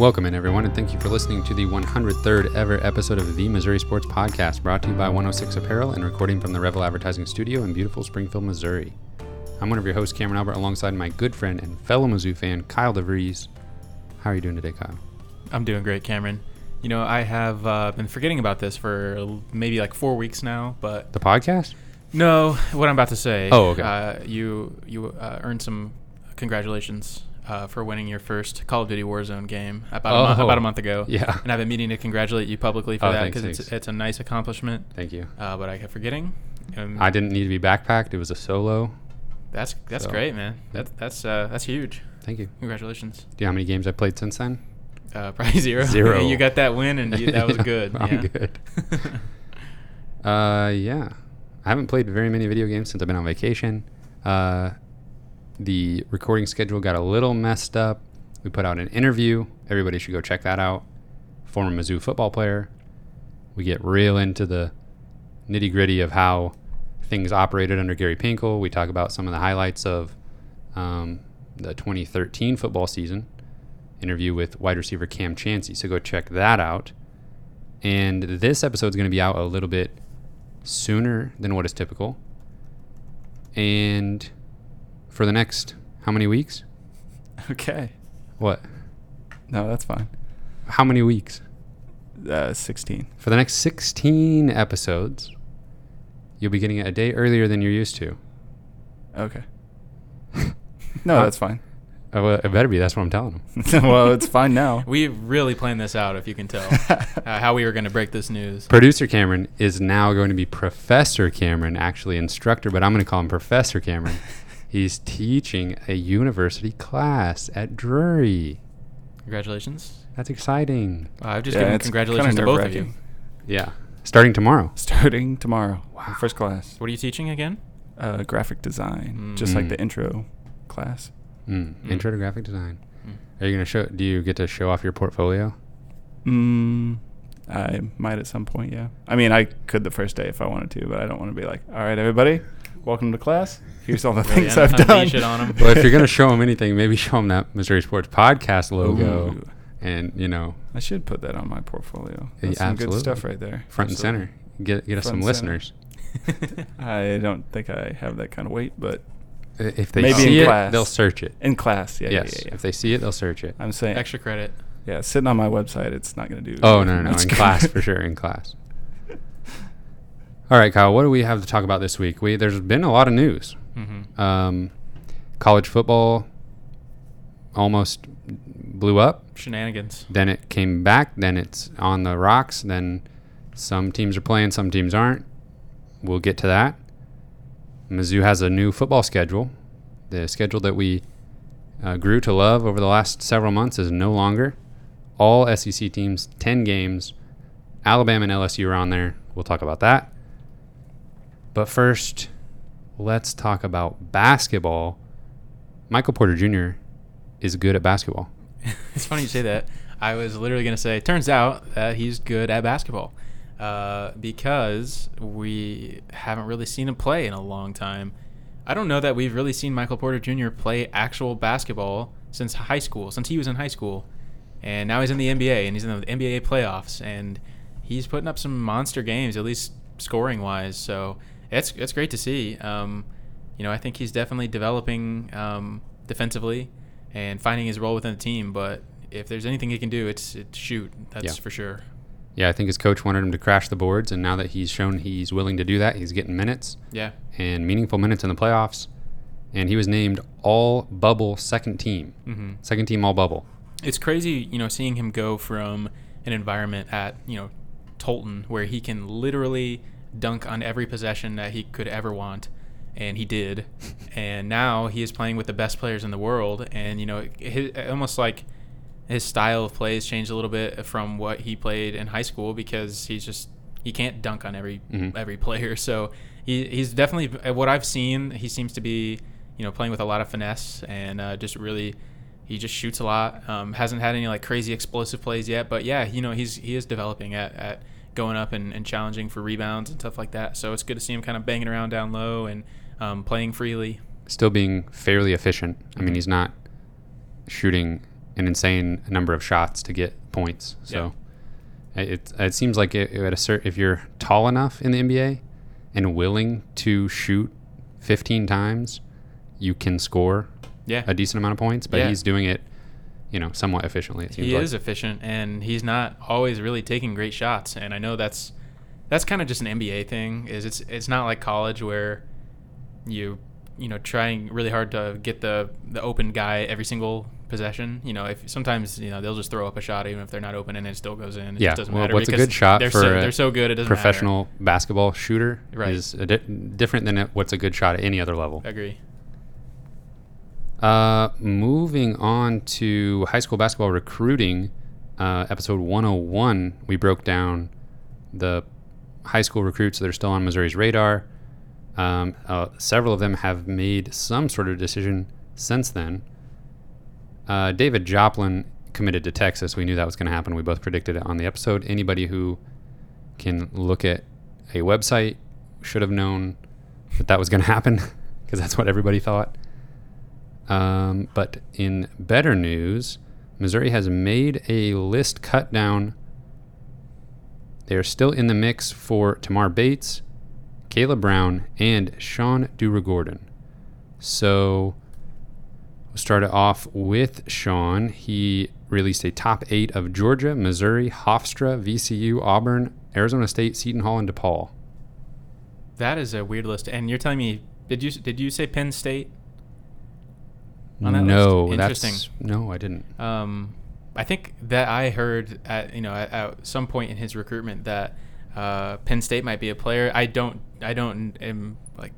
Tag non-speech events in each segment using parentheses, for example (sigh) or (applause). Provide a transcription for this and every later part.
Welcome in, everyone, and thank you for listening to the 103rd ever episode of the Missouri Sports Podcast, brought to you by 106 Apparel and recording from the Revel Advertising Studio in beautiful Springfield, Missouri. I'm one of your hosts, Cameron Albert, alongside my good friend and fellow Mizzou fan, Kyle DeVries. How are you doing today, Kyle? I'm doing great, Cameron. You know, I have uh, been forgetting about this for maybe like four weeks now, but The podcast? no, what I'm about to say. Oh, okay. Uh, you you uh, earned some congratulations uh, for winning your first Call of Duty Warzone game about a, month, Oh. about a month ago. Yeah. And I've been meaning to congratulate you publicly for Oh, that because it's it's a nice accomplishment. Thank you. Uh, but I kept forgetting. Um, I didn't need to be backpacked. It was a solo. that's that's So- great, man. That's that's uh, that's huge. Thank you. Congratulations. Do you know how many games I played since then? Uh, (laughs) probably zero. Zero. (laughs) you got that win, and you, that was (laughs) Yeah, good. I'm yeah. good. Uh, yeah. I haven't played very many video games since I've been on vacation. Uh, the recording schedule got a little messed up. We put out an interview. Everybody should go check that out. Former Mizzou football player. We get real into the nitty gritty of how things operated under Gary Pinkel. We talk about some of the highlights of um, the 2013 football season. Interview with wide receiver Cam Chancey. So go check that out. And this episode is going to be out a little bit sooner than what is typical. And for the next how many weeks? (laughs) Okay. What? No, that's fine. How many weeks? Uh, 16. For the next 16 episodes, you'll be getting it a day earlier than you're used to. Okay. (laughs) no, Uh, that's fine. Oh, well, it better be. That's what I'm telling them. (laughs) well, it's fine now. We really planned this out, if you can tell, uh, how we were going to break this news. Producer Cameron is now going to be Professor Cameron, actually instructor, but I'm going to call him Professor Cameron. He's teaching a university class at Drury. Congratulations. That's exciting. Uh, I've just Yeah, given congratulations to both of you. Yeah. Starting tomorrow. Starting tomorrow. Wow. First class. What are you teaching again? Uh, graphic design. Just Mm. like the intro class. Mm. Mm. Intro to graphic design. Mm. Are you going to show, do you get to show off your portfolio? Mm, I might at some point, yeah. I mean, I could the first day if I wanted to, but I don't want to be like, all right, everybody, welcome to class. Here's all the (laughs) things un- I've done. unleash it on 'em. well, if you're going to show him anything, maybe show him that Missouri Sports Podcast logo Ooh. and, you know, I should put that on my portfolio. Yeah, That's some good stuff right there. front and center. Get, get us some Front and listeners. (laughs) I don't think I have that kind of weight, but If they Maybe see in it, class. they'll search it. in class, yeah, yes. yeah, yeah. If they see it, they'll search it. I'm saying, Extra credit. yeah, sitting on my website, it's not going to do. Oh, no, no, no. (laughs) In class, for sure. In class. All right, Kyle, what do we have to talk about this week? We There's been a lot of news. hmm Um, college football almost blew up. Shenanigans. Then it came back. Then it's on the rocks. Then some teams are playing, some teams aren't. We'll get to that. Mizzou has a new football schedule. The schedule that we uh, grew to love over the last several months is no longer. All SEC teams, 10 games. Alabama and LSU are on there. We'll talk about that. But first, let's talk about basketball. Michael Porter Jr. is good at basketball. (laughs) it's funny you say that. I was literally going to say, turns out that he's good at basketball uh, because we haven't really seen him play in a long time. I don't know that we've really seen Michael Porter Jr. play actual basketball since high school, since he was in high school. And now he's in the NBA and he's in the NBA playoffs and he's putting up some monster games, at least scoring wise. So it's it's great to see. Um, you know, I think he's definitely developing um, defensively and finding his role within the team. But if there's anything he can do, it's, it's shoot. That's Yeah. for sure. Yeah, I think his coach wanted him to crash the boards, and now that he's shown he's willing to do that, he's getting minutes Yeah. and meaningful minutes in the playoffs. And he was named All Bubble Second Team, hmm Second Team All Bubble. It's crazy, you know, seeing him go from an environment at, you know, Tolton where he can literally dunk on every possession that he could ever want. And he did. (laughs) and now he is playing with the best players in the world. And, you know, his, almost like his style of play has changed a little bit from what he played in high school because he's just, he can't dunk on every Mhm. every player. (laughs) So he, he's definitely, what I've seen, he seems to be, you know, playing with a lot of finesse and uh, just really he just shoots a lot. Um, hasn't had any like crazy explosive plays yet, but yeah, you know he's he is developing at, at going up and, and challenging for rebounds and stuff like that. So it's good to see him kind of banging around down low and um, playing freely. Still being fairly efficient. I mean, he's not shooting an insane number of shots to get points. So it it, it seems like it, it at a cer if you're tall enough in the NBA and willing to shoot 15 times, you can score Yeah. a decent amount of points. But Yeah. he's doing it, you know, somewhat efficiently. It seems he like. is efficient and he's not always really taking great shots and i know that's that's kind of just an nba thing is it's it's not like college where you you know trying really hard to get the the open guy every single possession you know if sometimes you know they'll just throw up a shot even if they're not open and it still goes in it Yeah, just doesn't well, matter what's a good shot they're for so, a they're so good it doesn't matter. professional basketball shooter Right. is di- different than what's a good shot at any other level. agree Uh, moving on to high school basketball recruiting, uh, episode 101, we broke down the high school recruits that are still on Missouri's radar. Um, uh, several of them have made some sort of decision since then. Uh, David Joplin committed to Texas. We knew that was going to happen. We both predicted it on the episode. Anybody who can look at a website should have known that that was going (laughs) to happen because that's what everybody thought. Um, but in better news, Missouri has made a list cut down. They are still in the mix for Tamar Bates, Caleb Brown, and Sean Durugordon. So we'll start it off with Sean. He released a top eight of Georgia, Missouri, Hofstra, VCU, Auburn, Arizona State, Seton Hall, and DePaul. that is a weird list and you're telling me did you did you say penn state on that no, list? that's no, I didn't. Um, I think that I heard at you know at, at some point in his recruitment that uh, Penn State might be a player. I don't I don't am like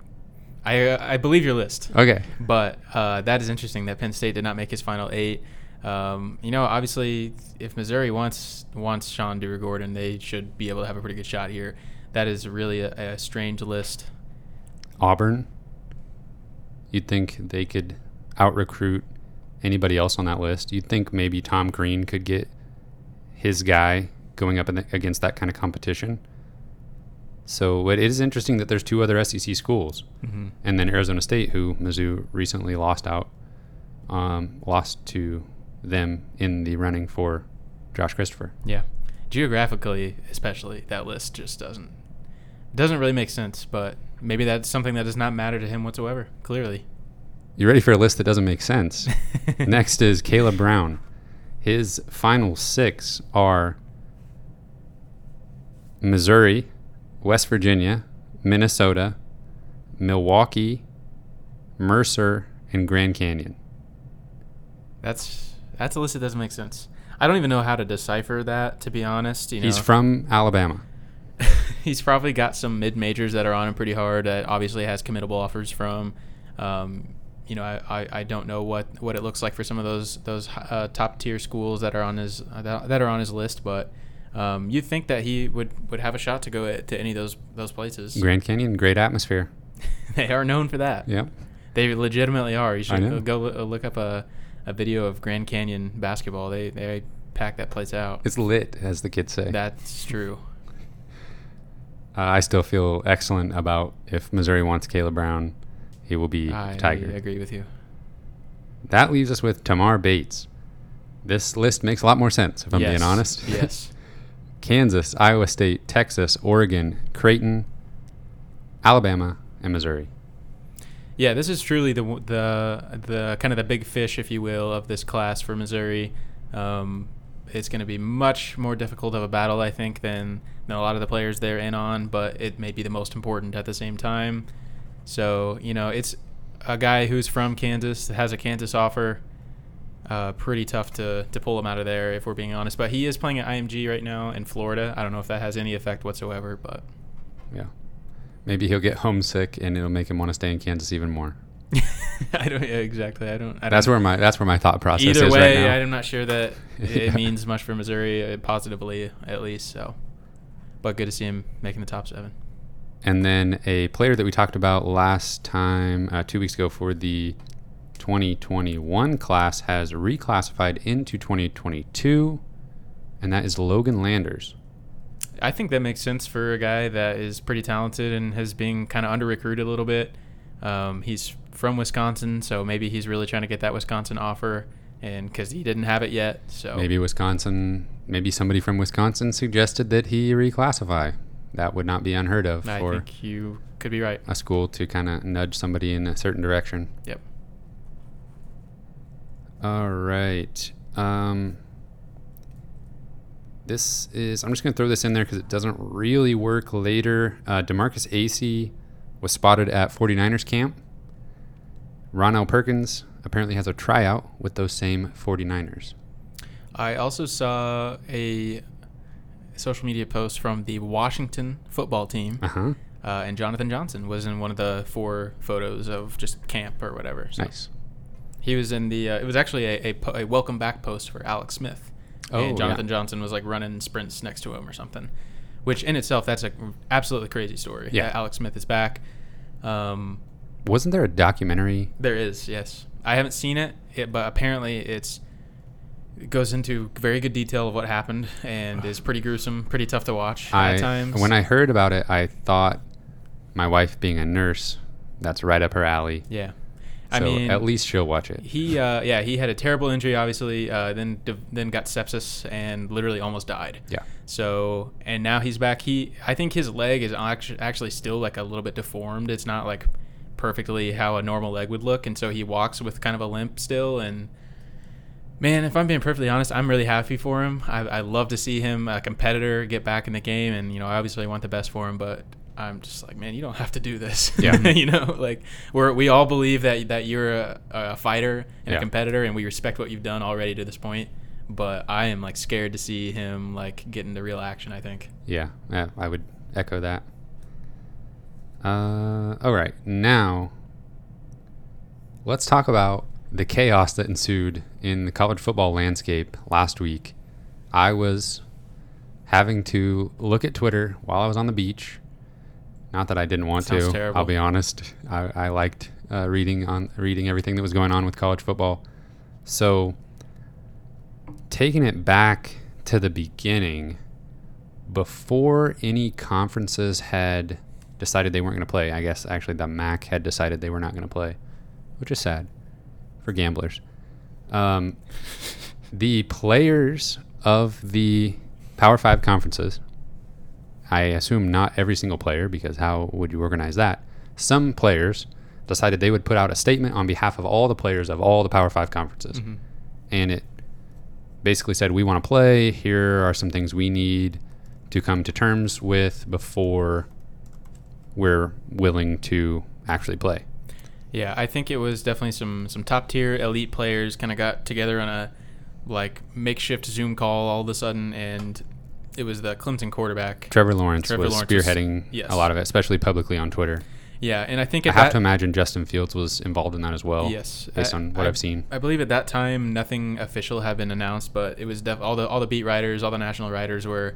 I I believe your list, Okay. but uh, that is interesting that Penn State did not make his final eight. Um, you know, obviously, if Missouri wants wants Sean Durugordon, they should be able to have a pretty good shot here. That is really a, a strange list. Auburn, you'd think they could out recruit anybody else on that list. You'd think maybe Tom Crean could get his guy going up in the, against that kind of competition. So it is interesting that there's two other SEC schools, Mm-hmm. and then Arizona State, who Mizzou recently lost out, um, lost to them in the running for Josh Christopher. Yeah, geographically, especially that list just doesn't doesn't really make sense. But maybe that's something that does not matter to him whatsoever. Clearly. You ready for a list that doesn't make sense? (laughs) Next is Caleb Brown. His final six are Missouri, West Virginia, Minnesota, Milwaukee, Mercer, and Grand Canyon. That's that's a list that doesn't make sense. I don't even know how to decipher that, to be honest. You know, He's from Alabama. (laughs) he's probably got some mid majors that are on him pretty hard. That obviously has committable offers from. Um, you know, I, I, I don't know what, what it looks like for some of those those uh, top tier schools that are on his uh, that, that are on his list, but um, you'd think that he would, would have a shot to go at, to any of those those places. Grand Canyon, great atmosphere. (laughs) they are known for that. Yep. They legitimately are. You should go look up a, a video of Grand Canyon basketball. They they pack that place out. It's lit, as the kids say. That's true. Uh, I still feel excellent about if Missouri wants Caleb Brown, he will be I Tiger. I agree with you. That leaves us with Tamar Bates. This list makes a lot more sense, if I'm Yes. being honest. (laughs) Yes. (laughs) Kansas, Iowa State, Texas, Oregon, Creighton, Alabama, and Missouri. Yeah, this is truly the the the kind of the big fish, if you will, of this class for Missouri. Um, it's going to be much more difficult of a battle, I think, than than a lot of the players they're in on, but it may be the most important at the same time. So you know, it's a guy who's from Kansas has a Kansas offer. Uh, pretty tough to, to pull him out of there if we're being honest. But he is playing at IMG right now in Florida. I don't know if that has any effect whatsoever, but Yeah. Maybe he'll get homesick and it'll make him want to stay in Kansas even more. (laughs) I don't yeah, exactly. I don't. I That's don't, where my that's where my thought process Either is way, right now. I'm not sure that (laughs) it Yeah. means much for Missouri, uh, positively at least. So, but good to see him making the top seven. And then a player that we talked about last time, uh, two weeks ago, for the 2021 class has reclassified into 2022, and that is Logan Landers. I think that makes sense for a guy that is pretty talented and has been kind of under recruited a little bit. Um, he's from Wisconsin, so maybe he's really trying to get that Wisconsin offer, and because he didn't have it yet. So Maybe Wisconsin, maybe somebody from Wisconsin suggested that he reclassify. That would not be unheard of I for think you could be right. a school to kind of nudge somebody in a certain direction. Yep. All right. Um, this is, I'm just going to throw this in there because it doesn't really work later. Uh, DeMarkus Acy was spotted at 49ers camp. Ronnell Perkins apparently has a tryout with those same 49ers. I also saw a social media post from the Washington football team, Uh huh. uh, and Johnathon Johnson was in one of the four photos of just camp or whatever. So Nice. He was in the. Uh, it was actually a, a, po- a welcome back post for Alex Smith. Oh, and Johnathon yeah. Johnson was like running sprints next to him or something, which in itself that's a absolutely crazy story. Yeah. Alex Smith is back. Um, Wasn't there a documentary? there is yes. I haven't seen it, it, but apparently it's it goes into very good detail of what happened and is pretty gruesome, pretty tough to watch I, at times. When I heard about it, I thought my wife being a nurse, that's right up her alley. yeah, So I mean at least she'll watch it. He, uh, yeah, he had a terrible injury, obviously. Uh, then, then got sepsis and literally almost died. Yeah. So, and now he's back. He, I think his leg is actually actually still like a little bit deformed. It's not like perfectly how a normal leg would look, and so he walks with kind of a limp still. And man, if I'm being perfectly honest, I'm really happy for him. I, I love to see him a competitor get back in the game, and you know, I obviously want the best for him, but. I'm just like, man, you don't have to do this. (laughs) Yeah. you know, like we're we all believe that that you're a, a fighter and Yeah. a competitor, and we respect what you've done already to this point. But I am like scared to see him like get into real action. I think. Yeah, yeah, I would echo that. Uh, all right, now let's talk about the chaos that ensued in the college football landscape last week. I was having to look at Twitter while I was on the beach. Not that I didn't want Sounds to. terrible. I'll be honest. I, I liked uh, reading on reading everything that was going on with college football. So, taking it back to the beginning, before any conferences had decided they weren't going to play, I guess actually the MAC had decided they were not going to play, which is sad for gamblers. Um, the players of the Power Five conferences, I assume not every single player, because how would you organize that? Some players decided they would put out a statement on behalf of all the players of all the Power Five conferences. Mm-hmm. And it basically said, We want to play. Here are some things we need to come to terms with before we're willing to actually play. Yeah, I think it was definitely some some top tier elite players kind of got together on a like makeshift Zoom call all of a sudden, and it was the Clemson quarterback. Trevor Lawrence Trevor was Lawrence was- spearheading yes. a lot of it, especially publicly on Twitter. Yeah, and I think I have that, to imagine Justin Fields was involved in that as well. Yes, based I- on what I- I've seen. I believe at that time nothing official had been announced, but it was def- all the all the beat writers, all the national writers were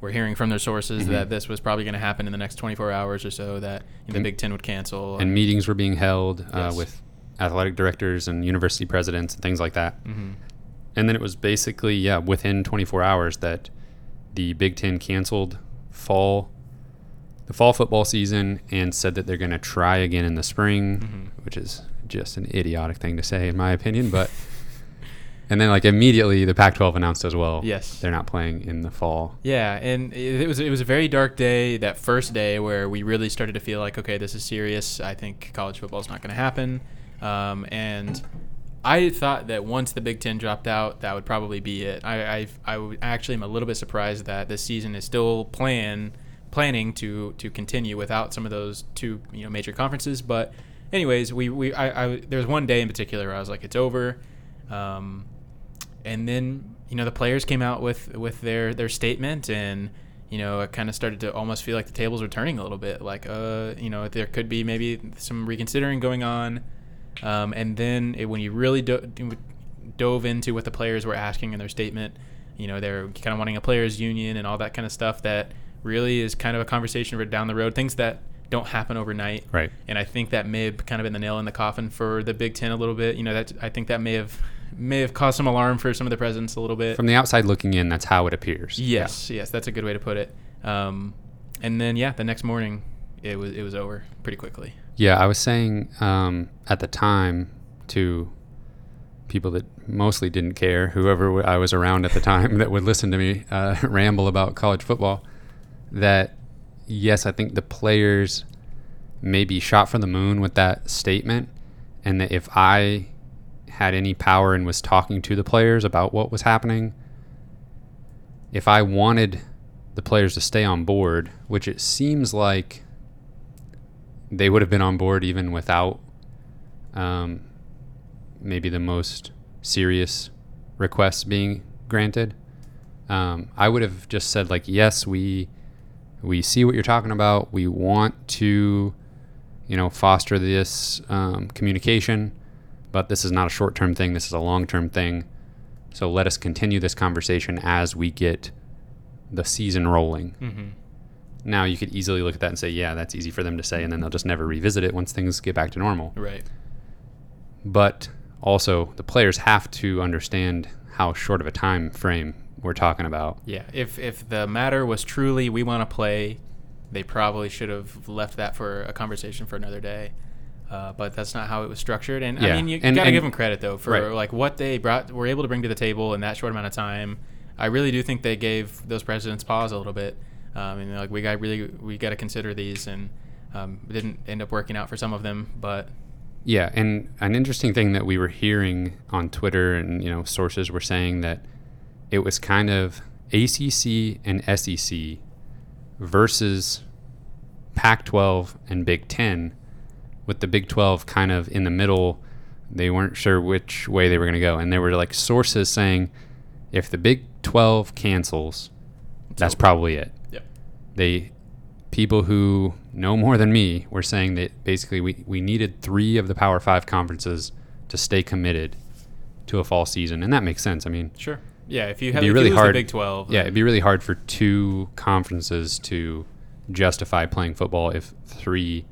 were hearing from their sources Mhm. that this was probably going to happen in the next 24 hours or so. That you know, the Big Ten would cancel. and meetings were being held uh, Yes. with athletic directors and university presidents and things like that. hmm And then it was basically, yeah, within 24 hours that the Big Ten canceled fall, the fall football season, and said that they're going to try again in the spring, Mhm. which is just an idiotic thing to say, in my opinion. But (laughs) and then like immediately the Pac-12 announced as well, Yes. they're not playing in the fall. Yeah, and it, it was it was a very dark day that first day where we really started to feel like okay, this is serious. I think college football is not going to happen, um, and I thought that once the Big Ten dropped out, that would probably be it. I I, I would- actually am a little bit surprised that this season is still plan planning to to continue without some of those two you know major conferences. But anyways, we we I, I there was one day in particular where I was like, it's over. Um, and then you know the players came out with with their their statement and you know it kind of started to almost feel like the tables were turning a little bit like uh you know there could be maybe some reconsidering going on um, and then it, when you really do, dove into what the players were asking in their statement you know they're kind of wanting a players union and all that kind of stuff that really is kind of a conversation for down the road things that don't happen overnight Right. and I think that may have kind of been the nail in the coffin for the Big Ten a little bit. You know, that I think that may have may have caused some alarm for some of the presidents a little bit. From the outside looking in, that's how it appears. yes, yes, that's a good way to put it. Um, and then yeah, the next morning it was it was over pretty quickly. Yeah, I was saying um, at the time to people that mostly didn't care, whoever I was around at the time (laughs) that would listen to me uh, (laughs) ramble about college football, that yes, I think the players maybe shot for the moon with that statement, and that if I had any power and was talking to the players about what was happening, if I wanted the players to stay on board, which it seems like they would have been on board even without um, maybe the most serious requests being granted. Um, I would have just said like, yes, we we see what you're talking about. We want to, you know, foster this um, communication, but this is not a short-term thing. This is a long-term thing. So let us continue this conversation as we get the season rolling. Mm-hmm. Now you could easily look at that and say, yeah, that's easy for them to say, and then they'll just never revisit it once things get back to normal. Right. But also, the players have to understand how short of a time frame we're talking about. Yeah. If if the matter was truly we want to play, they probably should have left that for a conversation for another day. Uh, but that's not how it was structured. And Yeah. I mean, you And- gotta and- give them credit though for Right. like what they brought, were able to bring to the table in that short amount of time. I really do think they gave those presidents pause a little bit. Um, and like we got really we got to consider these, and um, didn't end up working out for some of them. But Yeah, and an interesting thing that we were hearing on Twitter and you know sources were saying that it was kind of ACC and SEC versus Pac-12 and Big 10 with the Big 12 kind of in the middle. They weren't sure which way they were going to go and there were like sources saying if the Big 12 cancels, that's probably it Yep. they people who know more than me were saying that basically we, we needed three of the power five conferences to stay committed to a fall season and that makes sense i mean sure, yeah. If you It'd have be you really hard- the Big Twelve, yeah it'd be really hard for two conferences to justify playing football if three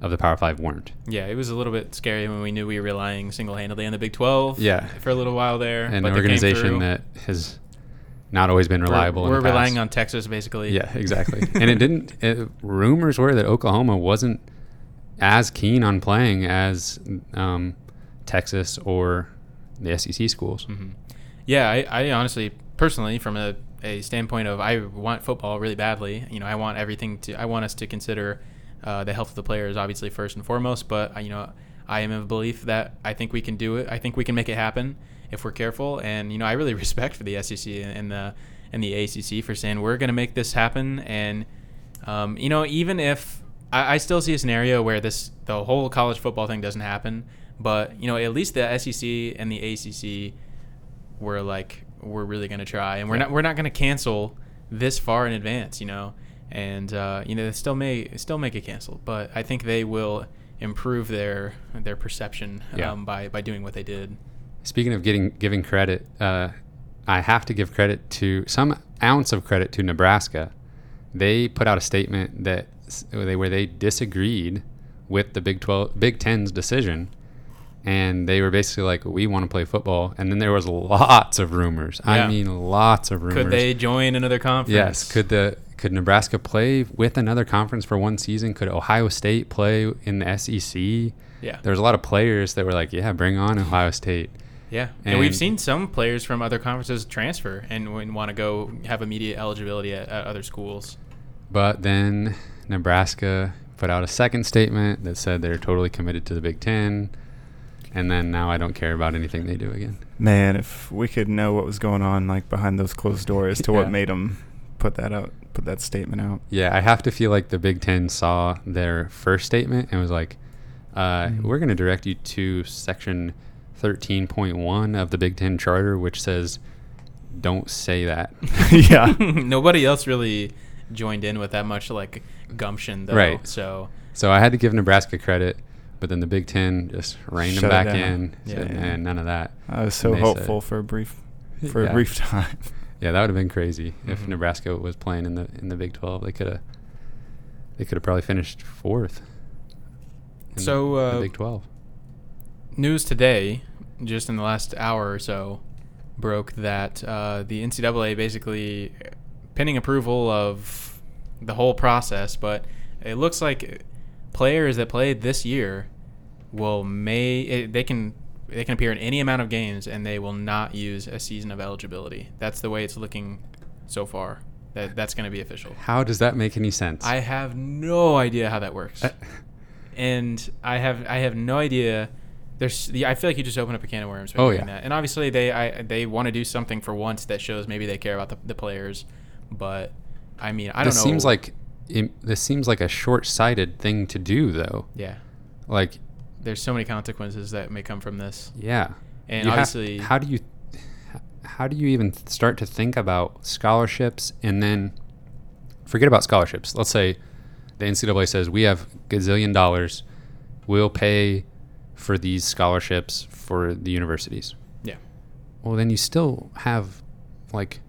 of the power five weren't Yeah, it was a little bit scary when we knew we were relying single-handedly on the Big 12. Yeah. for a little while there. an organization that has not always been We're- reliable in We're, the past. relying on Texas basically. Yeah, exactly. (laughs) and it didn't. It, rumors were that Oklahoma wasn't as keen on playing as um, Texas or the SEC schools. hmm Yeah, I, I honestly, personally, from a, a standpoint of I want football really badly. You know, I want everything to. I want us to consider uh, the health of the players, obviously first and foremost. But uh, you know, I am of belief that I think we can do it. I think we can make it happen if we're careful. And you know, I really (laughs) respect for the SEC and the and the ACC for saying we're going to make this happen. And um, you know, even if I, I still see a scenario where this the whole college football thing doesn't happen, but you know, at least the SEC and the ACC were like we're really going to try, and we're not we're not going to cancel this far in advance, you know. And uh, you know, they still may still make it canceled, but I think they will improve their their perception Yeah. um, by by doing what they did. Speaking of getting giving credit, uh, I have to give credit to some ounce of credit to Nebraska. They put out a statement that they where they disagreed with the Big Twelve Big Ten's decision, and they were basically like, "We want to play football." And then there was lots of rumors. I mean, lots of rumors. Could they join another conference? Yes. Could the could Nebraska play with another conference for one season? Could Ohio State play in the SEC? Yeah. There was a lot of players that were like, "Yeah, bring on Ohio State." Yeah, and, we've seen some players from other conferences transfer and, want to go have immediate eligibility at, at other schools. But then Nebraska put out a second statement that said they're totally committed to the Big Ten. And then now I don't care about anything they do again. Man, if we could know what was going on like behind those closed doors to Yeah. what made them put that out, put that statement out. Yeah, I have to feel like the Big Ten saw their first statement and was like, uh, Mhm. we're going to direct you to section 13.1 of the Big Ten Charter, which says, don't say that. (laughs) yeah. (laughs) Nobody else really joined in with that much like gumption, though. Right. So So I had to give Nebraska credit, but then the Big Ten just reined Shut them back in. Yeah. said, "Nah, none of that. I was so And they said- hopeful for a brief (laughs) for Yeah. a brief time. Yeah, that would have been crazy if Mhm. Nebraska was playing in the in the Big Twelve. They could have they could have probably finished fourth. in So, the, uh, the Big Twelve. news today, just in the last hour or so, broke that uh, the NCAA basically pending approval of the whole process, but it looks like players that played this year will may it, they can they can appear in any amount of games and they will not use a season of eligibility. That's the way it's looking so far. That that's going to be official. How does that make any sense? I have no idea how that works, Uh, and I have I have no idea. There's the I feel like you just open up a can of worms. Oh, yeah. that. and obviously they I they want to do something for once that shows maybe they care about the, the players, but I mean I don't this know. seems like it, this seems like a short-sighted thing to do, though. yeah, Like, there's so many consequences that may come from this, yeah. and You have- obviously how do you how do you even start to think about scholarships and then forget about scholarships? Let's say the NCAA says we have gazillion dollars, we'll pay for these scholarships for the universities. yeah Well, then you still have like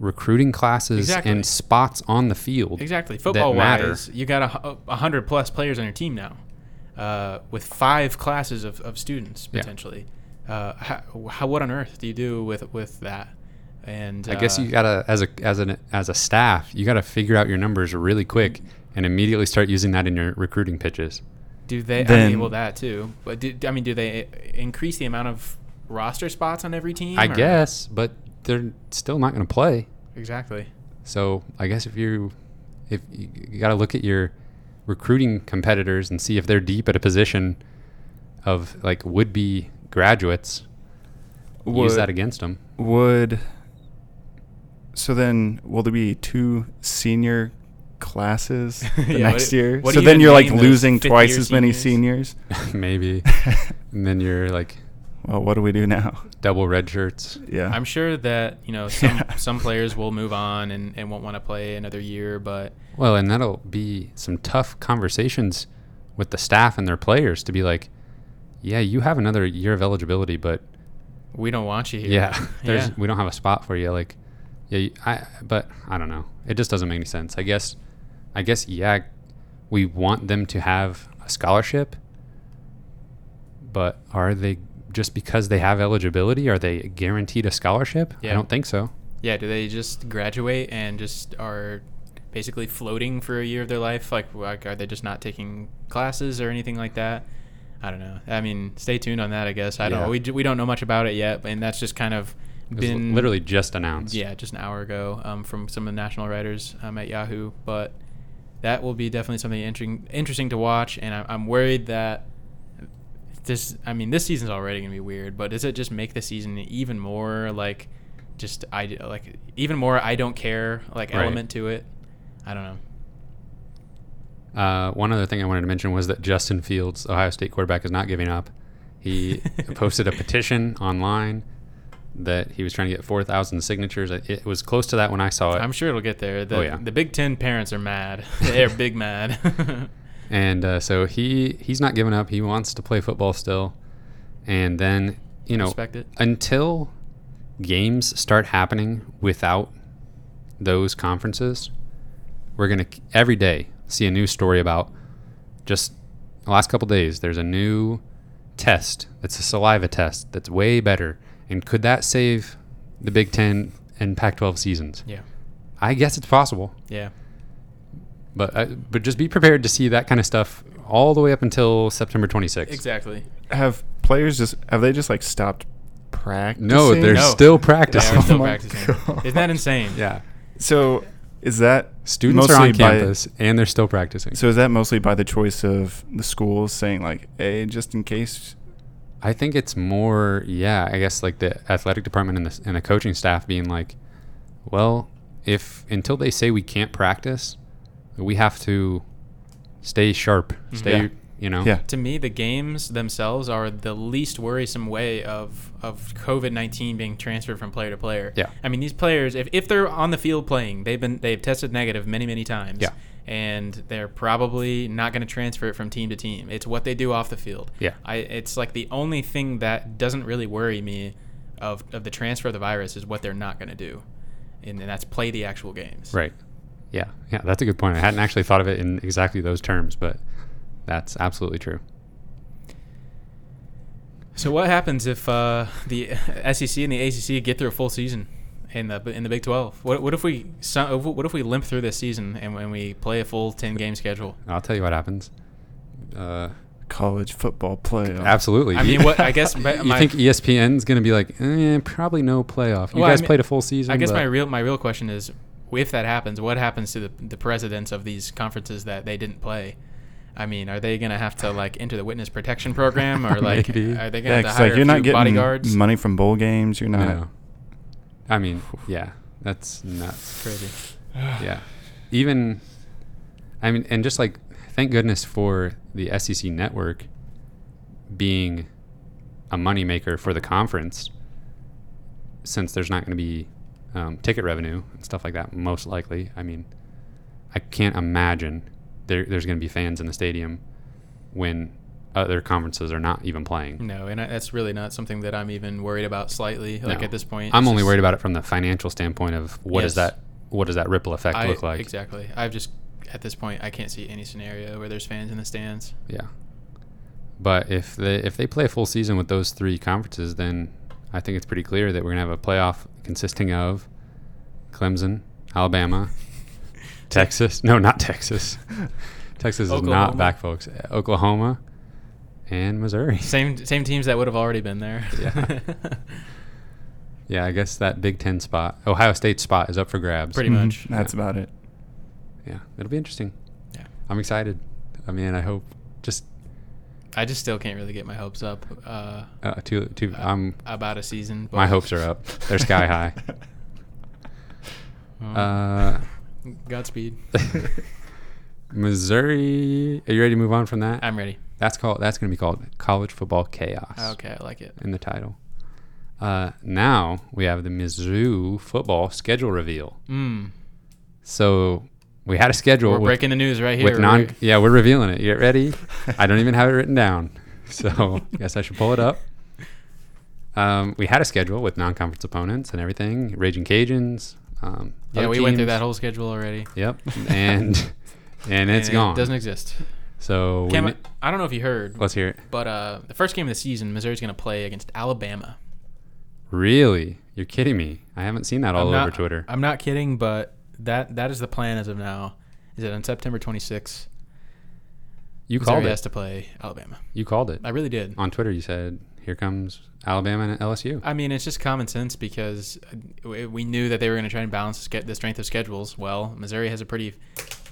recruiting classes Exactly. and spots on the field. Exactly. Football wise, you got a, a hundred plus players on your team now, uh, with five classes of, of students Yeah. potentially. Uh, how, how what on earth do you do with with that? And I guess uh, you gotta as a as an as a staff, you gotta figure out your numbers really quick and immediately start using that in your recruiting pitches. do they? I mean, well, that too. But do, I mean, do they increase the amount of roster spots on every team? I or- guess, but they're still not gonna play. exactly. So I guess if you if you, you gotta look at your recruiting competitors and see if they're deep at a position of like would be graduates, use that against them. Would so then will there be two senior classes (laughs) the Yeah, next what- year? what so you then you're like losing twice year as many seniors? seniors. (laughs) (laughs) Maybe. and then you're like Well, what do we do now? (laughs) double red shirts. Yeah. I'm sure that you know (laughs) some Yeah. some players will move on and, and won't want to play another year, but Well, and that'll be some tough conversations with the staff and their players to be like, yeah, you have another year of eligibility, but we don't want you here. yeah, (laughs) there's Yeah. we don't have a spot for you. Like, yeah, you- I but I don't know. It just doesn't make any sense. I guess, I guess yeah, we want them to have a scholarship, but are they just because they have eligibility? Are they guaranteed a scholarship? Yeah. I don't think so. Yeah, do they just graduate and just are basically floating for a year of their life? Like, like are they just not taking classes or anything like that? I don't know. I mean, stay tuned on that. I guess I don't. Know. We we don't know much about it yet, and that's just kind of been literally just announced. yeah, just an hour ago um, from some of the national writers um, at Yahoo. But that will be definitely something interesting interesting to watch, and I, I'm worried that this. I mean, this season's already gonna be weird, but does it just make the season even more like just I like even more I don't care like Right. element to it? I don't know. Uh, one other thing I wanted to mention was that Justin Fields, Ohio State quarterback, is not giving up. He (laughs) posted a petition online that he was trying to get 4,000 signatures. It, it was close to that when I saw it. I'm sure it'll get there. The, Oh, yeah. the Big Ten parents are mad. (laughs) They're big mad. (laughs) and uh, so he he's not giving up. He wants to play football still. And then, you know, until games start happening without those conferences, we're going to every day see a new story about just the last couple days. There's a new test It's a saliva test that's way better. And could that save the Big Ten and Pac 12 seasons? yeah. I guess it's possible. Yeah. But uh, but just be prepared to see that kind of stuff all the way up until September 26th. Exactly. have players just have they just like stopped practicing? No, they're No. still practicing. are still (laughs) Oh practicing. God. Isn't that insane? yeah. So is that Students are mostly on by- campus and they're still practicing. So is that mostly by the choice of the schools saying like, "Hey, just in case"? I think it's more, yeah, I guess like the athletic department and the, and the coaching staff being like, well, if until they say we can't practice, we have to stay sharp, mm-hmm. stay, Yeah. you know? Yeah. to me, the games themselves are the least worrisome way of of COVID nineteen being transferred from player to player. Yeah. I mean, these players, if, if they're on the field playing, they've been they've tested negative many many times. Yeah. And they're probably not going to transfer it from team to team. It's what they do off the field. Yeah. I it's like the only thing that doesn't really worry me of of the transfer of the virus is what they're not going to do, and, and that's play the actual games. Right. Yeah. Yeah. That's a good point. I hadn't actually thought of it in exactly those terms, but that's absolutely true. So what happens if uh, the SEC and the ACC get through a full season in the in the Big Twelve? What, what if we what if we limp through this season and when we play a full ten game schedule? I'll tell you what happens. Uh, college football playoff. Absolutely. I mean, what I guess (laughs) my, you think E ESPN's going to be like, eh, probably no playoff. You Well, I guys mean- played a full season. I guess but- my real my real question is, if that happens, what happens to the the presidents of these conferences that they didn't play? I mean, are they gonna have to like enter the witness protection program, or (laughs) like Maybe. are they Yeah, gonna have 'cause, to hire like you're a not getting bodyguards? money from bowl games. You're not. No. I mean, yeah, that's nuts. Crazy. (sighs) Yeah. Even, I mean, and just like, thank goodness for the SEC network being a moneymaker for the conference, since there's not going to be um, ticket revenue and stuff like that, most likely. I mean, I can't imagine there, there's going to be fans in the stadium when other conferences are not even playing. No, and I, that's really not something that I'm even worried about slightly. Like No. at this point, I'm only just- worried about it from the financial standpoint of what does Yes. that what does that ripple effect I, look like? Exactly. I've just at this point I can't see any scenario where there's fans in the stands. Yeah. But if they if they play a full season with those three conferences, then I think it's pretty clear that we're gonna have a playoff consisting of Clemson, Alabama, (laughs) Texas. No, not Texas. (laughs) Texas is not back, folks. Oklahoma and Missouri. Same same teams that would have already been there. Yeah. (laughs) Yeah, I guess that Big Ten spot, Ohio State spot, is up for grabs. Pretty Mhm. much. That's about it. Yeah, it'll be interesting. Yeah. I'm excited. I mean, I hope just I just still can't really get my hopes up uh, uh, to to. I'm about a season. my hopes are up. They're sky high. (laughs) Uh, Godspeed. (laughs) Missouri. Are you ready to move on from that? I'm ready. That's called. That's going to be called college football chaos. Okay, I like it. In the title. Uh, now we have the Mizzou football schedule reveal. Mm. So we had a schedule. We're with, breaking the news right here. with non. We're- Yeah, we're revealing it. You get ready? (laughs) I don't even have it written down, so I guess I should pull it up. Um, we had a schedule with non-conference opponents and everything. Raging Cajuns. Um, yeah, we went through that whole schedule already. Yep, and (laughs) and it's And gone. It doesn't exist. So Cam, mi- I don't know if you heard, let's hear it. but uh, the first game of the season, Missouri's going to play against Alabama. Really? You're kidding me? I haven't seen that all over Twitter. I'm not kidding, but that that is the plan as of now. Is that on September 26th, You Missouri called has it. to play Alabama. You called it I really did. on Twitter. You said, "Here comes Alabama and LSU." I mean, it's just common sense because uh, we we knew that they were going to try and balance the sch- the strength of schedules. Well, Missouri has a pretty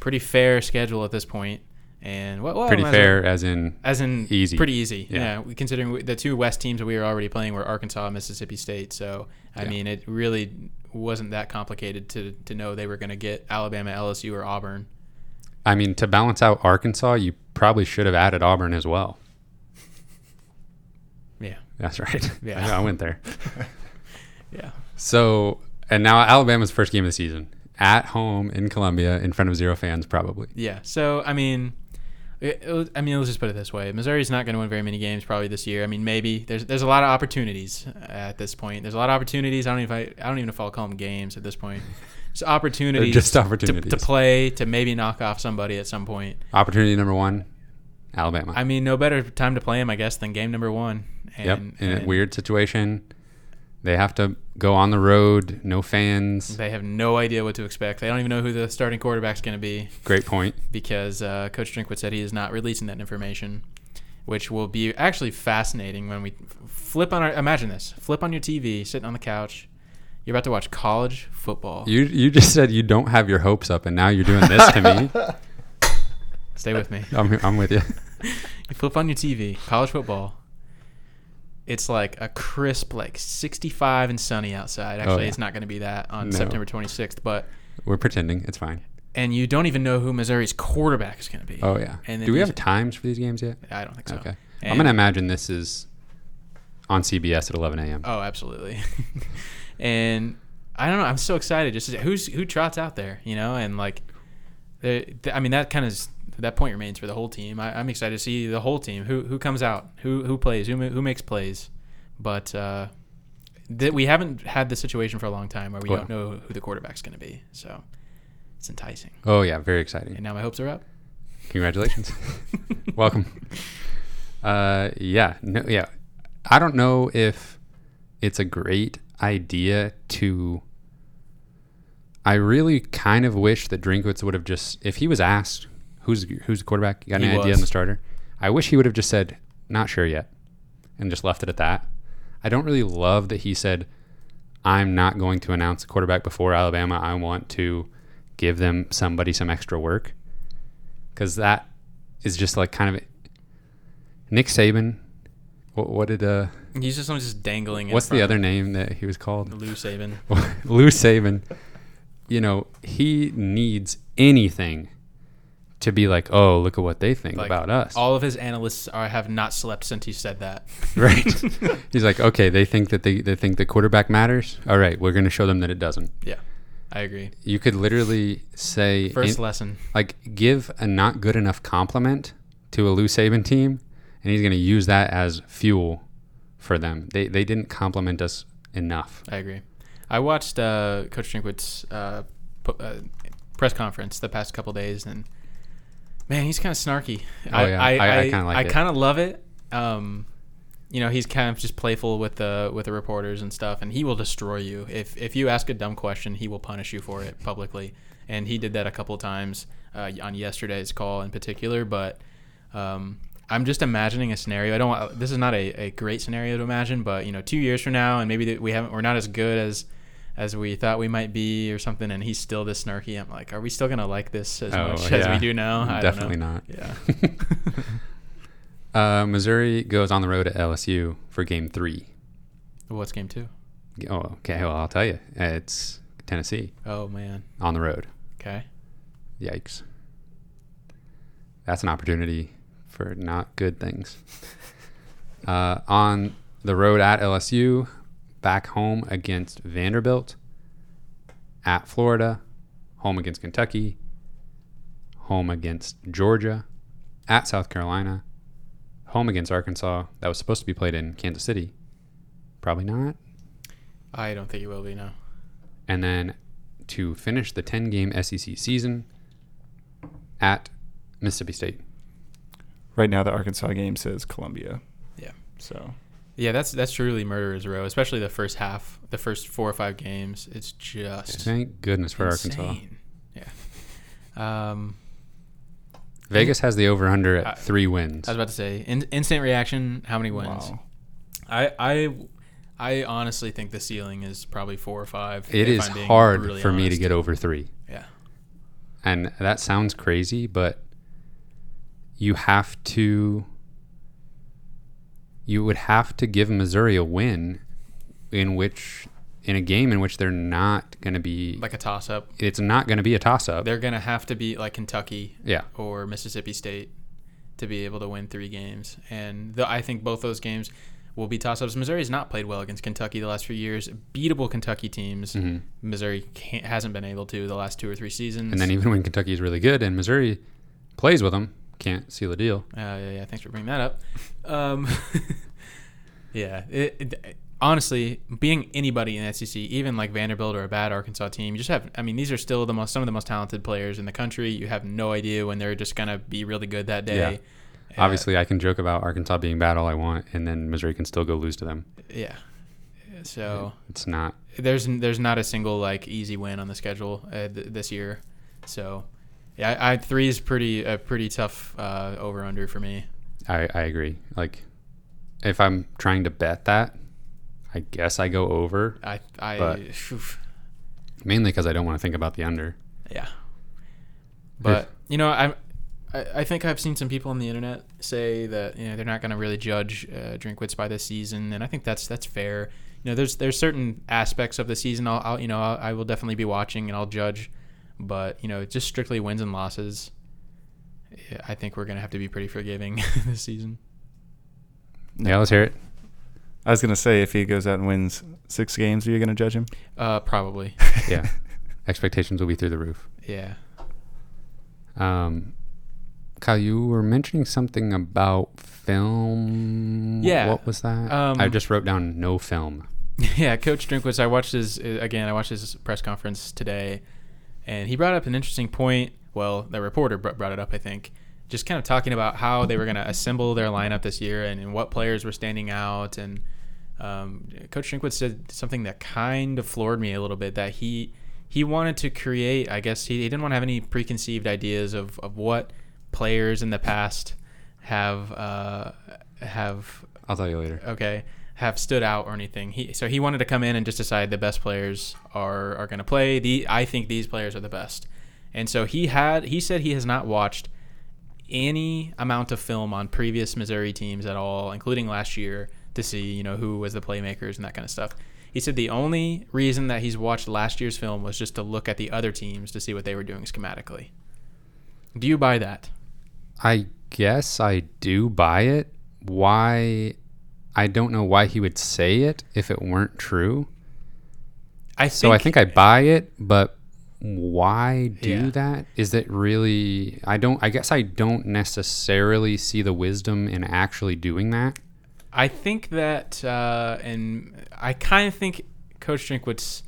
pretty fair schedule at this point, and well, well, Pretty fair, as in As in Easy. pretty easy. Yeah. Yeah, we- considering we- the two West teams that we were already playing were Arkansas and Mississippi State. So I Yeah. mean, it really wasn't that complicated to to know they were going to get Alabama, LSU, or Auburn. I mean, to balance out Arkansas, you probably should have added Auburn as well. (laughs) Yeah, That's right. (laughs) Yeah. I went there. (laughs) yeah. So, and now Alabama's first game of the season at home in Columbia in front of zero fans, probably. Yeah. So I mean, it, it was- I mean, let's just put it this way: Missouri's not going to win very many games probably this year. I mean, maybe there's there's a lot of opportunities uh, at this point. There's a lot of opportunities. I don't even if I, I don't even know if I'll call them games at this point. (laughs) Just opportunities. just to- opportunities. to, play to maybe knock off somebody at some point. Opportunity number one, Alabama. I mean, no better time to play them, I guess, than game number one. And, yep. In a weird situation, they have to go on the road, no fans. They have no idea what to expect. They don't even know who the starting quarterback's going to be. Great point. because uh, Coach Drinkwitz said he is not releasing that information, which will be actually fascinating when we flip on our. Imagine this: flip on your TV, sitting on the couch. You're about to watch college football. You you just said you don't have your hopes up, and now you're doing this to me. (laughs) Stay with me. I'm, I'm with you. (laughs) You flip on your TV, college football. It's like a crisp, like 65 and sunny outside. Oh, Actually, Oh, yeah. it's not going to be that on No. September 26th, but We're pretending. It's fine. and you don't even know who Missouri's quarterback is going to be. Oh yeah. And Do we have times for these games yet? I don't think so. Okay. I'm gonna imagine this is on CBS at 11 a.m. Oh, absolutely. (laughs) and I don't know. I'm so excited. Just who's who trots out there, you know, and like, the, the- I mean, that kind of that point remains for the whole team. I, I'm excited to see the whole team. Who who comes out? Who who plays? Who who makes plays? But uh, that we haven't had this situation for a long time where we Well. don't know who the quarterback's going to be. So it's enticing. Oh yeah, very exciting. And now my hopes are up. Congratulations. (laughs) (laughs) Welcome. Uh, yeah, no, yeah. I don't know if it's a great idea to. I really kind of wish that Drinkwitz would have just, if he was asked, "Who's who's the quarterback? You got He any idea was. on the starter?" I wish he would have just said, not sure yet, and just left it at that. I don't really love that he said, I'm not going to announce a quarterback before Alabama. I want to give them somebody some extra work. Because that is just like kind of Nick Saban. What, what did uh? He's just someone just dangling. in What's the front other name that he was called? Lou Saban. (laughs) Lou Saban. You know he needs anything to be like, oh, look at what they think Like, about us. All of his analysts are have not slept since he said that. (laughs) right? (laughs) He's like, okay, they think that they, they think the quarterback matters. All right, we're going to show them that it doesn't. Yeah, I agree. You could literally say, First in- lesson. like, give a not good enough compliment to a Lou Saban team, and he's going to use that as fuel for them. They they didn't compliment us enough. I agree. I watched uh, Coach Drinkwitz's uh, po- uh, press conference the past couple days, and man, he's kind of snarky. Oh, yeah. I- I kinda like I kind of love it. Um, you know, he's kind of just playful with the with the reporters and stuff, and he will destroy you if if you ask a dumb question, he will punish you for it publicly. And he did that a couple of times uh, on yesterday's call in particular. But um, I'm just imagining a scenario. I don't. Want, this is not a, a great scenario to imagine, but you know, two years from now, and maybe we haven't. We're not as good as as we thought we might be, or something. And he's still this snarky. I'm like, are we still gonna like this as Oh, much (laughs) as we do now? I Definitely not. Yeah. (laughs) Uh, Missouri goes on the road at LSU for Game Three. What's game two? Oh, okay. Well, I'll tell you, it's Tennessee Oh man. on the road. Okay. Yikes. That's an opportunity for not good things. (laughs) Uh, on the road at LSU, back home against Vanderbilt, at Florida, home against Kentucky, home against Georgia, at South Carolina, home against Arkansas. That was supposed to be played in Kansas City. Probably not. I don't think it will be now. and then to finish the 10 game SEC season at Mississippi State. Right now, the Arkansas game says Columbia. Yeah. So Yeah, that's that's truly murderer's row, especially the first half, the first four or five games. It's just Thank goodness for Arkansas. Yeah. Um, Vegas has the over under at I- three wins. I was about to say in, instant reaction. How many wins? wow. I I I honestly think the ceiling is probably four or five. It if is I'm being hard really for me to get over three. Yeah. And that sounds crazy, but you have to. You would have to give Missouri a win in which. In a game in which they're not going to be. Like a toss up. it's not going to be a toss up. They're gonna have to be like Kentucky Yeah. or Mississippi State to be able to win three games. And the, I think both those games will be toss ups. Missouri's not played well against Kentucky the last few years. Beatable Kentucky teams. Mhm. Missouri can't, hasn't been able to the last two or three seasons. And then even when Kentucky is really good and Missouri plays with them, can't seal a deal. Uh, yeah, yeah, thanks for bringing that up. Um, (laughs) yeah, it, it, honestly, being anybody in the SEC, even like Vanderbilt or a bad Arkansas team, you just have. I mean, these are still the most some of the most talented players in the country. You have no idea when they're just gonna be really good that day. Yeah. Uh, Obviously, I can joke about Arkansas being bad all I want, and then Missouri can still go lose to them. yeah. So It's not. there's there's not a single like easy win on the schedule uh, th- this year. So yeah, I, I three is pretty a pretty tough uh, over under for me. I, I agree. Like, if I'm trying to bet that, I guess I go over, I I mainly because I don't want to think about the under. Yeah. But you know, I'm. I, I think I've seen some people on the internet say that you know they're not going to really judge uh, Drinkwitz by this season, and I think that's that's fair. You know, there's there's certain aspects of the season I'll, I'll you know I'll, I will definitely be watching and I'll judge, but you know just strictly wins and losses. I think we're going to have to be pretty forgiving (laughs) this season. Yeah, let's hear it. I was gonna say if he goes out and wins six games, are you gonna judge him? Uh, probably. (laughs) Yeah. (laughs) Expectations will be through the roof. Yeah. Um, Kyle, you were mentioning something about film. Yeah. What was that? Um, I just wrote down no film. Yeah, Coach Drinkwitz. I watched his uh, again. I watched his press conference today, and he brought up an interesting point. Well, the reporter brought it up, I think, just kind of talking about how they were going to assemble their lineup this year and, and what players were standing out. And um, Coach Drinkwitz said something that kind of floored me a little bit. That he he wanted to create. I guess he, he didn't want to have any preconceived ideas of of what players in the past have uh, have I'll tell you later. okay have stood out or anything. He so he wanted to come in and just decide the best players are are going to play. The I think these players are the best, and so he had he said he has not watched any amount of film on previous Missouri teams at all, including last year, to see you know who was the playmakers and that kind of stuff. He said the only reason that he's watched last year's film was just to look at the other teams to see what they were doing schematically. Do you buy that? I guess I do buy it. Why? I don't know why he would say it if it weren't true. I So I think I buy it, but why do Yeah. that? Is it really? I don't. I guess I don't necessarily see the wisdom in actually doing that. I think that, uh, and I kind of think Coach Drinkwitz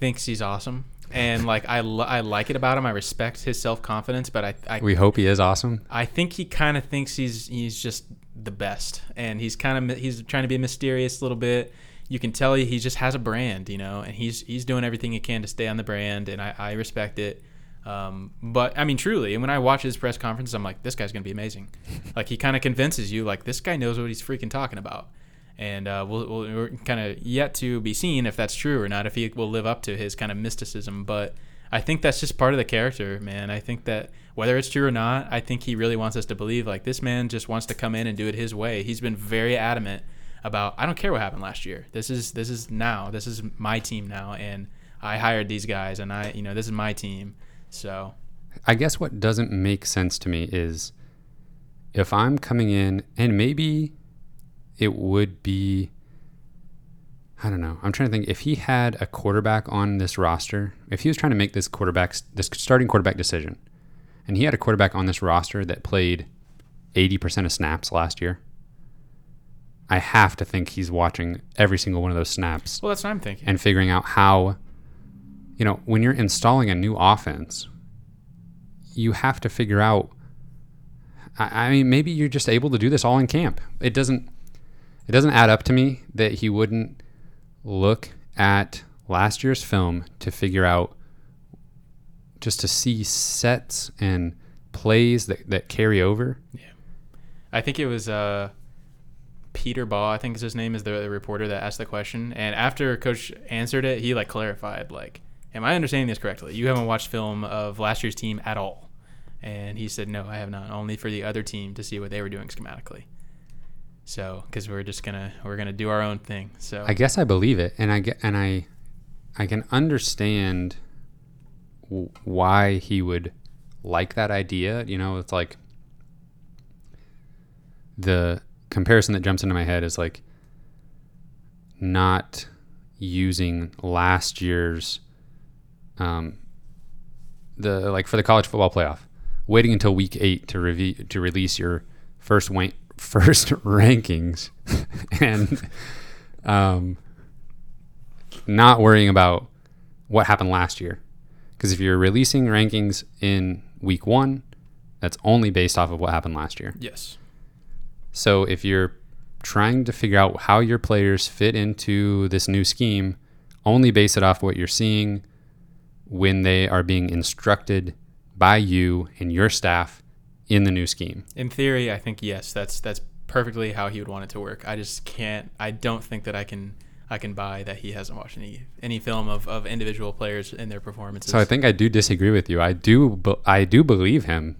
thinks he's awesome, and like I, li- I like it about him. I respect his self confidence, but I, I, We hope he is awesome. I think he kind of thinks he's he's just the best, and he's kind of he's trying to be mysterious a little bit. You can tell he just has a brand, you know, and he's he's doing everything he can to stay on the brand, and I, I respect it. Um, but I mean, truly, and when I watch his press conference, I'm like, this guy's gonna be amazing. (laughs) like he kind of convinces you, like this guy knows what he's freaking talking about, and uh, we'll, we'll, we're kind of yet to be seen if that's true or not, if he will live up to his kind of mysticism. But I think that's just part of the character, man. I think that whether it's true or not, I think he really wants us to believe like this man just wants to come in and do it his way. He's been very adamant about I don't care what happened last year. This is this is now. This is my team now, and I hired these guys, and I you know this is my team. So I guess what doesn't make sense to me is if I'm coming in and maybe it would be I don't know. I'm trying to think if he had a quarterback on this roster, if he was trying to make this quarterback this starting quarterback decision and he had a quarterback on this roster that played 80% of snaps last year, I have to think he's watching every single one of those snaps well, that's what I'm thinking. and figuring out how you know when you're installing a new offense you have to figure out I, I mean maybe you're just able to do this all in camp it doesn't it doesn't add up to me that he wouldn't look at last year's film to figure out just to see sets and plays that, that carry over Yeah. I think it was uh, Peter Baugh. I think is his name is the, the reporter that asked the question. And after Coach answered it, he like clarified, like, "Am I understanding this correctly? You haven't watched film of last year's team at all?" And he said, "No, I have not. Only for the other team to see what they were doing schematically." So, because we're just gonna we're gonna do our own thing. So I guess I believe it, and I get, and I, I can understand w- why he would like that idea. You know, it's like the comparison that jumps into my head is like not using last year's, um, the like for the college football playoff, waiting until week eight to review to release your first wank, first (laughs) rankings, (laughs) and um, not worrying about what happened last year. Because if you're releasing rankings in week one, that's only based off of what happened last year. yes, So if you're trying to figure out how your players fit into this new scheme, only base it off what you're seeing when they are being instructed by you and your staff in the new scheme. in theory, I think yes, that's that's perfectly how he would want it to work. I just can't. I don't think that I can. I can buy that he hasn't watched any any film of, of individual players and their performances. So I think I do disagree with you. I do I do believe him.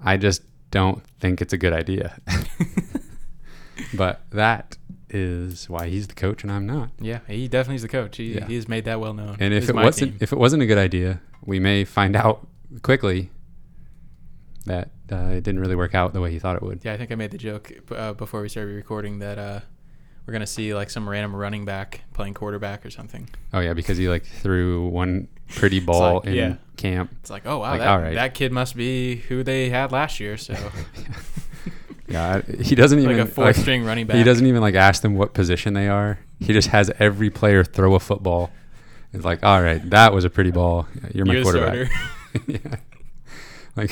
I just don't think it's a good idea. (laughs) but that is why he's the coach and I'm not. Yeah, he definitely is the coach. He, Yeah. he has made that well known. And if it wasn't team. if it wasn't a good idea, we may find out quickly that uh, it didn't really work out the way he thought it would. yeah, I think I made the joke uh, before we started recording that uh, we're gonna see like some random running back playing quarterback or something. Oh yeah, because he like threw one pretty ball like, in yeah. camp. It's like, oh wow, Like, that, all right. that kid must be who they had last year. So (laughs) Yeah, he doesn't even like a like, string running back. He doesn't even like ask them what position they are. He just has every player throw a football. It's like, all right, that was a pretty ball. You're my You're quarterback. (laughs) yeah. Like,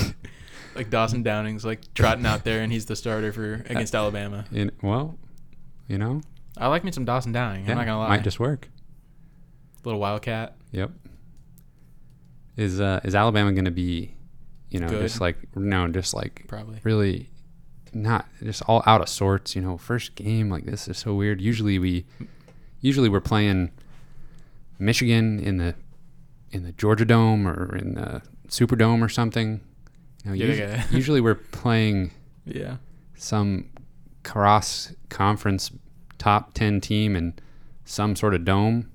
like Dawson Downing's like trotting out there and he's the starter for (laughs) against Alabama. in, well, you know, I like me some Dawson Downing. yeah, I'm not gonna lie. might just work. little wildcat. Yep. Is uh, is Alabama going to be you know, Good. just like no, just like Probably. really not just all out of sorts. You know, first game like this is so weird. Usually we, usually we're playing Michigan in the in the Georgia Dome or in the Superdome or something. Know, Yeah, usu- yeah. (laughs) usually we're playing Yeah. some cross conference top 10 team in some sort of dome.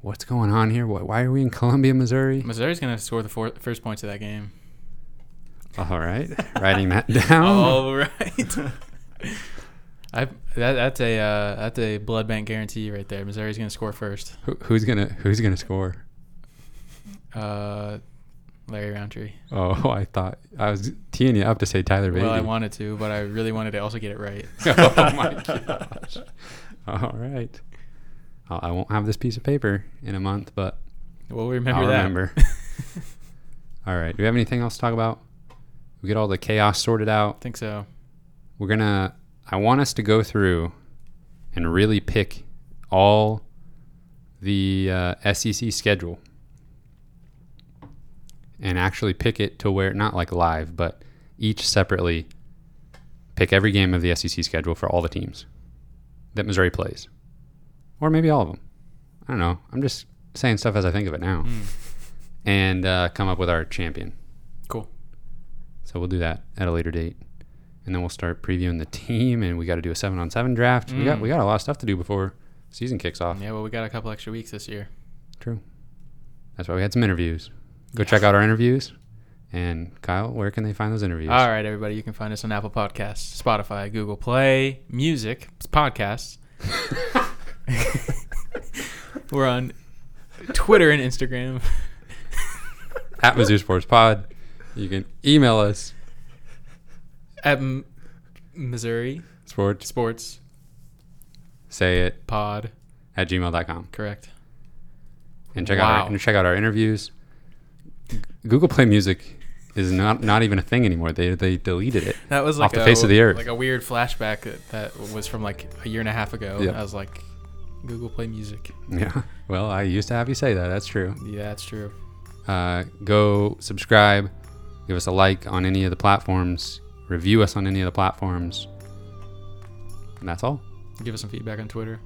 What's going on here? Why, why are we in Columbia, Missouri? Missouri's gonna score the four, first points of that game. All right, (laughs) writing that down. All right. (laughs) I that that's a uh, that's a blood bank guarantee right there. Missouri's gonna score first. Who, who's gonna Who's gonna score? Uh, Larry Rountree. Oh, (laughs) I thought I was teeing you up to say Tyler Badie. Well, I wanted to, but I really wanted to also get it right. (laughs) oh my (laughs) gosh! All right, I'll, I won't have this piece of paper in a month, but We'll remember I'll that. remember. all right. Do we have anything else to talk about? We get all the chaos sorted out. I think so. we're gonna i want us to go through and really pick all the uh, sec schedule and actually pick it to where not like live but each separately pick every game of the sec schedule for all the teams that missouri plays or maybe all of them i don't know i'm just saying stuff as i think of it now Mm. and uh, come up with our champion Cool. so we'll do that at a later date, and then we'll start previewing the team, and we got to do a seven on seven draft. We got Mm. we got a lot of stuff to do before season kicks off. Yeah, well, we got a couple extra weeks this year. True. That's why we had some interviews. Go check out our interviews. And Kyle, where can they find those interviews? All right, everybody, you can find us on Apple Podcasts, Spotify, Google Play, Music, podcasts. (laughs) We're on Twitter and Instagram. (laughs) At Mizzou Sports Pod. You can email us At M- Missouri sports Sports say it Pod. at gmail.com Correct. and check out Wow. our, and check out our interviews. Google Play Music is not not even a thing anymore. They they deleted it. That was like Off the a, face of the earth. like a weird flashback that, that was from like a year and a half ago. Yeah. I was like, Google Play Music. Yeah. Well, I used to have you say that. That's true. Yeah, that's true. uh, go subscribe, give us a like on any of the platforms, review us on any of the platforms. And that's all. Give us some feedback on Twitter,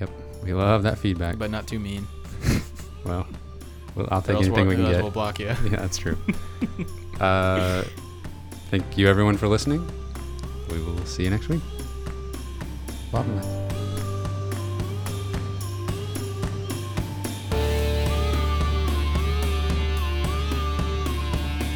Yep. We love that feedback. but not too mean. (laughs) well, well I'll take anything we can get. We'll block you. (laughs) Yeah, that's true. uh, thank you, everyone, for listening. We will see you next week. Bye.